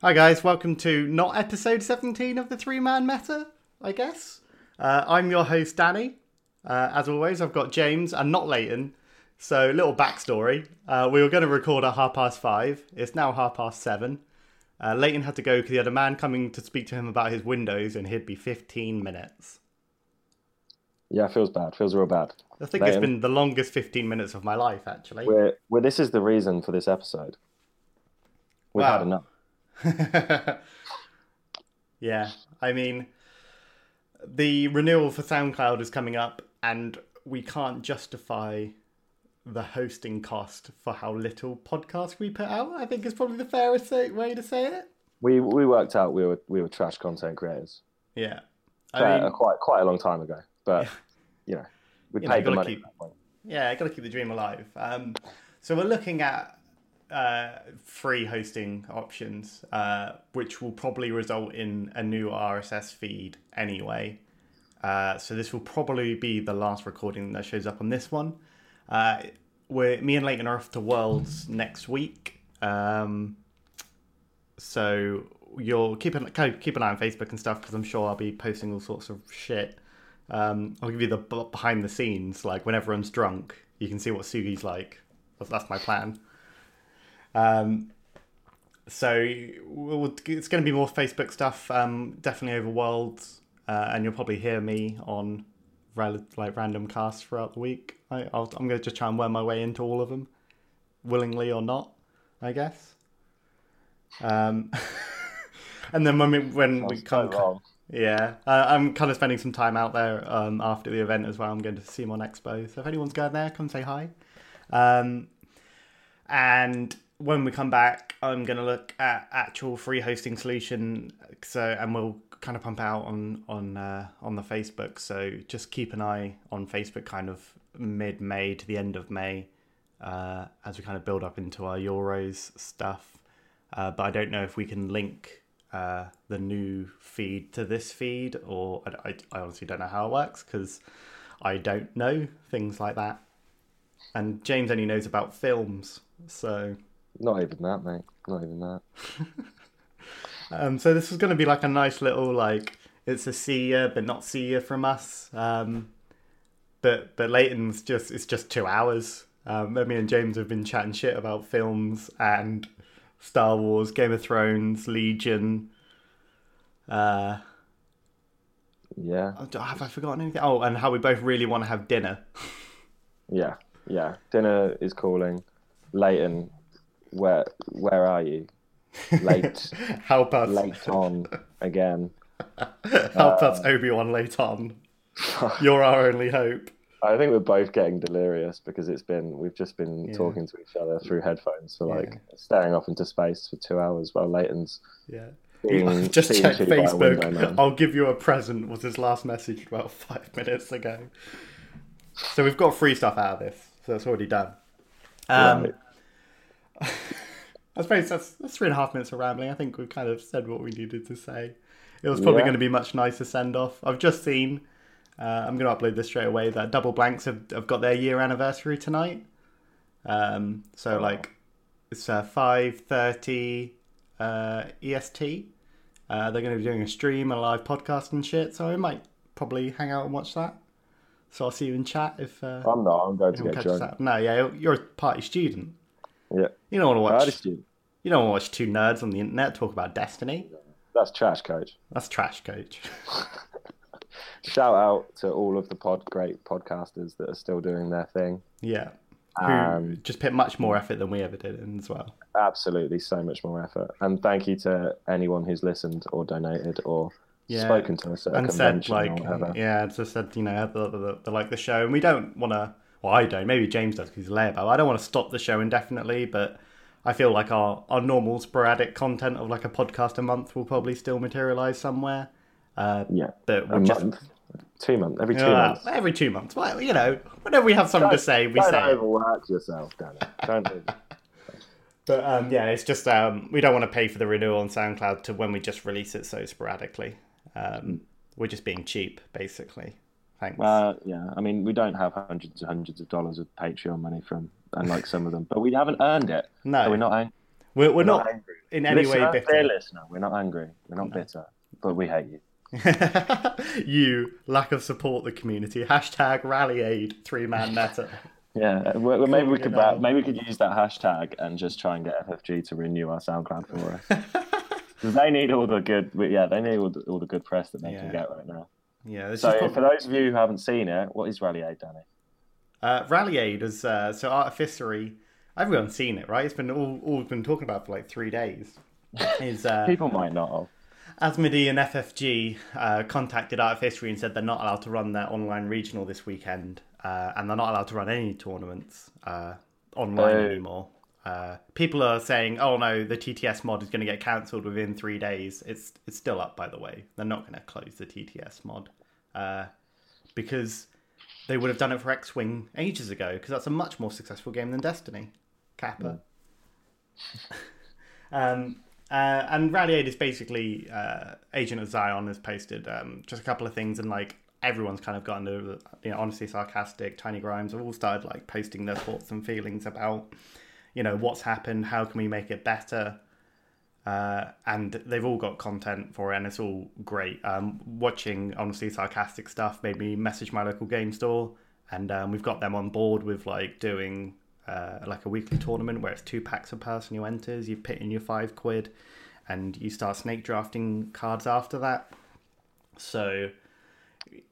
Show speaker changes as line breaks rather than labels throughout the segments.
Hi guys, welcome to not episode 17 of the Three Man Meta, I guess. Uh, I'm your host Danny. Uh, as always, I've got James and not Leighton. So, little backstory. Uh, we were going to record at half past five. It's now half past seven. Uh, Leighton had to go because he had a man coming to speak to him about his windows and he'd be 15 minutes.
Yeah, feels bad. Feels real bad.
I think it's been the longest 15 minutes of my life, actually.
We're, this is the reason for this episode. We've
Wow.
had enough.
yeah, I mean, the renewal for SoundCloud is coming up, and we can't justify the hosting cost for how little podcast we put out. I think is probably the fairest way to say it.
We we worked out we were we were trash content creators
Yeah, I mean,
quite quite a long time ago. But you know, we paid the money.
keep-
at that point.
yeah, got to keep the dream alive. Um, so we're looking at uh, free hosting options, uh, which will probably result in a new RSS feed anyway. Uh, so this will probably be the last recording that shows up on this one. Uh, we're, me and Leighton are off to Worlds next week. Um, so you'll keep an keep an eye on Facebook and stuff because I'm sure I'll be posting all sorts of shit. Um, I'll give you the behind the scenes, like when everyone's drunk, you can see what Sugi's like. That's my plan. Um, so we'll, it's going to be more Facebook stuff, um, definitely over Worlds, uh, and you'll probably hear me on rel- like random casts throughout the week. I, I'll, I'm going to just try and worm my way into all of them, willingly or not, I guess. Um, and then when we, when we
so
come, yeah, uh, I'm kind of spending some time out there um, after the event as well. I'm going to Simon Expo, so if anyone's going there, come say hi. Um, and when we come back, I'm going to look at actual free hosting solution. So, and we'll kind of pump out on on uh, on the Facebook. So just keep an eye on Facebook, kind of mid May to the end of May, uh, as we kind of build up into our Euros stuff. Uh, but I don't know if we can link uh, the new feed to this feed, or I, I, I honestly don't know how it works because I don't know things like that. And James only knows about films, so
Not even that, mate. Not even that.
um, so this is going to be like a nice little like it's a see ya but not see ya from us. Um, but but Leighton's just it's just two hours. Um, me and James have been chatting shit about films and Star Wars, Game of Thrones, Legion. Uh,
Yeah,
oh, have I forgotten anything? Oh, and how we both really want to have dinner.
yeah, yeah. Dinner is calling. Leighton, where where are you? Late,
Help us.
late on again.
Help us, Obi Wan, late on. You're our only hope.
I think we're both getting delirious because it's been we've just been
Yeah.
talking to each other through headphones for like
Yeah.
staring off into space for two hours while Leighton's
Yeah.
being
Just check
a window
Facebook. I'll give you a present was his last message about five minutes ago. So we've got free stuff out of this. So it's already done. Um,
Right.
I suppose that's, that's three and a half minutes of rambling. I think we've kind of said what we needed to say. It was probably
Yeah.
going to be much nicer send off. I've just seen. Uh, I'm going to upload this straight away. That Double Blanks have, have got their year anniversary tonight. Um, so
Oh.
like it's uh, five thirty uh, EST. Uh, they're going to be doing a stream, a live podcast and shit. So I might probably hang out and watch that. So I'll see you in chat if uh,
I'm not. I'm going to get drunk.
No, yeah, you're- you're a party student.
Yeah,
You don't want to watch.
You.
Don't want to watch two nerds on the internet talk about Destiny.
That's trash, coach.
That's trash, coach.
Shout out to all of the pod great podcasters that are still doing their thing.
Yeah. Who
Um,
just put much more effort than we ever did in as well.
Absolutely, so much more effort. And thank you to anyone who's listened or donated or
Yeah.
spoken to us at a
And said like,
or whatever.
yeah, just said you know the, they, they like the show, and we don't want to. Well, I don't. Maybe James does because he's a layabo. I don't want to stop the show indefinitely, but I feel like our our normal sporadic content of like a podcast a month will probably still materialize somewhere. Uh,
Yeah,
but
a
we just
month, two months, every two
Yeah,
months.
every two months. Well, you know, whenever we have something to say, we say.
Don't
say. it.
overwork yourself, Danny. Don't do.
But um, yeah, it's just um, we don't want to pay for the renewal on SoundCloud to when we just release it so sporadically. Um, we're just being cheap, basically. Thanks.
Uh, yeah, I mean, we don't have hundreds and hundreds of dollars of Patreon money from, unlike some of them, but we haven't earned it.
no,
So we're not, ang-
we're, we're
we're
not.
angry
in any
listener,
way
dear
bitter.
listener, we're not angry. We're not bitter, but we hate you.
you lack of support the community. Hashtag rally aid three man meta.
Yeah, well, maybe we could maybe we could use that hashtag and just try and get FFG to renew our SoundCloud for us. they need all the good, yeah, they need all the, all the good press that they
Yeah.
can get right now.
Yeah, this
So,
is
for those of you who haven't seen it, what is Rally Aid, Danny?
uh, rally aid is uh, so artificery. Everyone's seen it, right? It's been all, all we've been talking about for like three days. Is uh,
People might not have.
Asmodee and FFG uh, contacted Artificery and said they're not allowed to run their online regional this weekend, uh, and they're not allowed to run any tournaments uh, online
Oh.
anymore. Uh, people are saying, "Oh no, the TTS mod is going to get cancelled within three days." It's it's still up, by the way. They're not going to close the TTS mod uh, because they would have done it for X Wing ages ago because that's a much more successful game than Destiny. Kappa. Um, uh, and Aid is basically uh, Agent of Zion has posted um, just a couple of things, and like everyone's kind of gotten to you know honestly sarcastic. Tiny Grimes have all started like posting their thoughts and feelings about you know what's happened, how can we make it better, uh, and they've all got content for it, and it's all great. Um, watching honestly sarcastic stuff made me message my local game store, and um, we've got them on board with like doing uh, like a weekly tournament where it's two packs a person who enters. You put in your five quid, and you start snake drafting cards after that. So,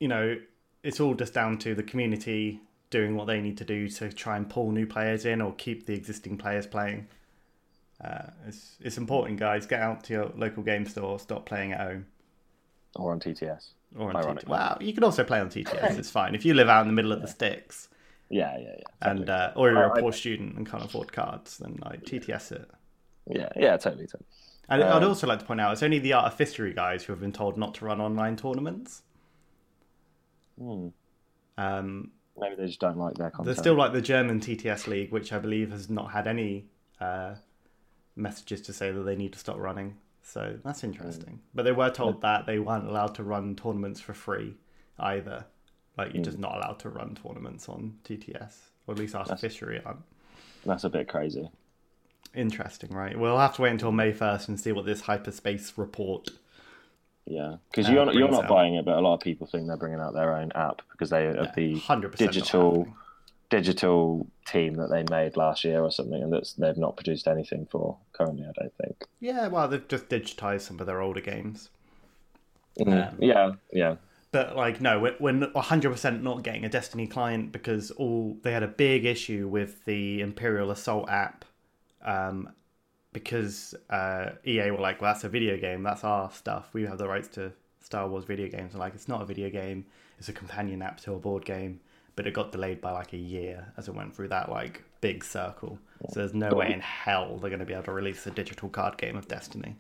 you know, it's all just down to the community doing what they need to do to try and pull new players in or keep the existing players playing. Uh, it's it's important, guys. Get out to your local game store. Stop playing at home
Or on TTS.
or on TTS. Well, you can also play on TTS. It's fine if you live out in the middle of the sticks
Yeah, yeah, yeah.
and uh, or you're a poor student and can't afford cards. Then like TTS it.
yeah, yeah, totally, totally.
And I'd
Um,
also like to point out it's only the artificery guys who have been told not to run online tournaments.
Hmm.
Um,
Maybe they just don't like their content.
there's still like the German TTS league, which I believe has not had any uh, messages to say that they need to stop running. So that's hmm. interesting. But they were told that they weren't allowed to run tournaments for free either. Like you're hmm. just not allowed to run tournaments on TTS, or at least artificery aren't.
Um, that's a bit crazy.
Interesting, right? We'll have to wait until May first and see what this hyperspace report.
Yeah, because
Uh,
you're not, you're not
out-
buying it, but a lot of people think they're bringing out their own app because they have the
100%
digital digital team that they made last year or something, and that's they've not produced anything for currently. I don't think.
Yeah, well, they've just digitized some of their older games. Um,
yeah, yeah,
But like, no, we're, we're 100% not getting a Destiny client because all they had a big issue with the Imperial Assault app, um, because uh, EA were like, "Well, that's a video game. That's our stuff. We have the rights to Star Wars video games." And like, it's not a video game. It's a companion app to a board game. But it got delayed by like a year as it went through that like big circle. So there's no way in hell they're going to be able to release a digital card game of Destiny.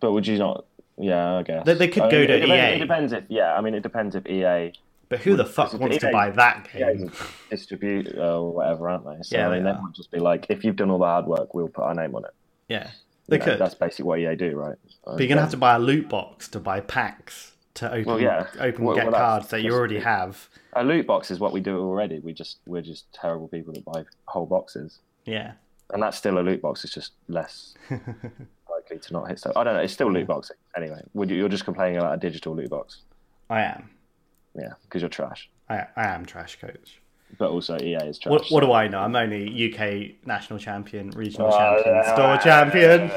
but would you not? Yeah, I guess
They- they could
I
go
mean,
to
it depends,
EA.
It depends if yeah. I mean, it depends if EA
But who the fuck wants to
EA
buy that game?
distribute or whatever, aren't they? So
Yeah,
I mean,
they
they might just be like, if you've done all the hard work, we'll put our name on it.
Yeah, they
You know,
could.
That's basically what EA do, right?
But you're gonna have to buy a loot box to buy packs to open
Well, yeah.
open
Well,
get
well,
cards that you already have.
A loot box is what we do already. We just we're just terrible people that buy whole boxes,
Yeah.
and that's still a loot box. It's just less likely to not hit. So I don't know. It's still loot boxing anyway. Would you, you're just complaining about a digital loot box?
I am.
Yeah, because you're trash.
I, I am trash coach.
But also EA is trash.
What, what do I know? I'm only UK national champion, regional
Oh,
champion,
yeah.
store champion.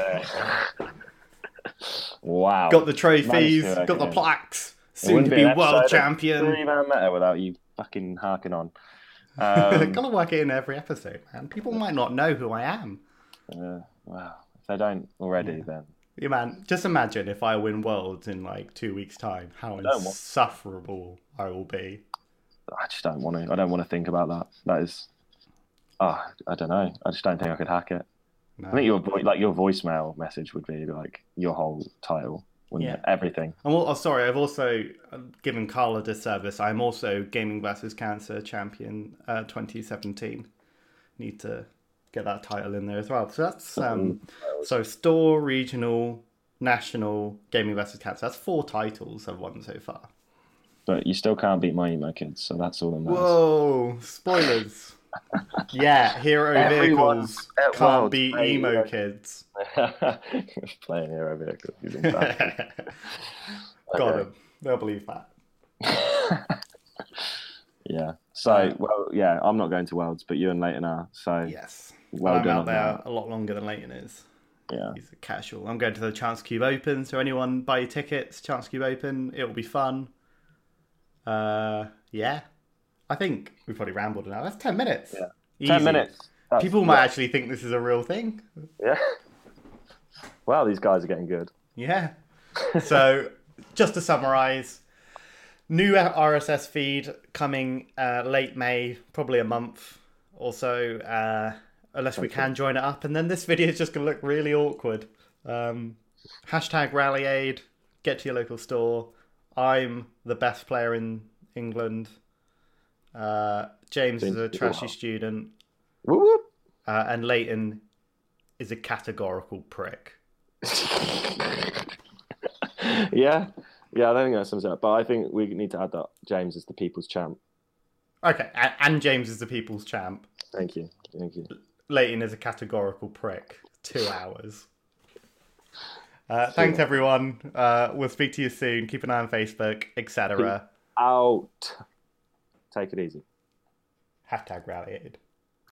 Wow.
Got the trophies,
Managed to
got the
work it in.
plaques. Soon to be
an
world
episode of
champion.
Three man meta without you fucking harking on. Um,
Gotta work it in every episode, man. People might not know who I am.
uh, wow. If they don't already, then
Yeah, man. Just imagine if I win worlds in like two weeks' time, how insufferable I will be.
I just don't want to. I don't want to think about that. That is. Ah, I don't know. I just don't think I could hack it.
No.
I think your vo- like your voicemail message would be like your whole title, wouldn't it?
Yeah.
Everything.
I'm al- oh, sorry, I've also uh, given Carl a disservice. I'm also Gaming versus Cancer Champion uh, 2017. Need to get that title in there as well. So that's um, so store, regional, national, Gaming versus Cancer. That's four titles I've won so far.
But you still can't beat my emo kids, so that's all that matters.
Whoa! Spoilers. Yeah, hero
Everyone
vehicles can't
Worlds
be
play
emo
hero-
kids.
Playing hero vehicles. he's in bad.
Got
Okay.
him. They'll believe that.
yeah. So,
Uh,
well, yeah, I'm not going to Worlds, but you and Leighton are. So,
Yes.
well
I'm
done
out there
that.
a lot longer than Leighton is.
Yeah.
He's a casual. I'm going to the Chance Cube Open, so anyone buy your tickets, Chance Cube Open, it'll be fun. Uh, yeah. I think we've probably rambled enough. That's 10 minutes.
Yeah.
Easy.
10 minutes. That's-
People might
yeah.
actually think this is a real thing.
Yeah. Wow, these guys are getting good.
Yeah. so, just to summarize, new RSS feed coming uh, late May, probably a month or so, uh, unless we
Okay.
can join it up. And then this video is just going to look really awkward. Um, hashtag Rally Aid, get to your local store. I'm the best player in England. Uh, James is a trashy student. Uh, and Leighton is a categorical prick.
yeah. Yeah, I don't think that sums it up. But I think we need to add that James is the people's champ.
Okay, and, and James is the people's champ.
Thank you. Thank you.
Leighton is a categorical prick. Two hours. Uh, thanks, everyone. Uh, we'll speak to you soon. Keep an eye on Facebook, etc.
Out. Take it easy.
Hashtag rally aid.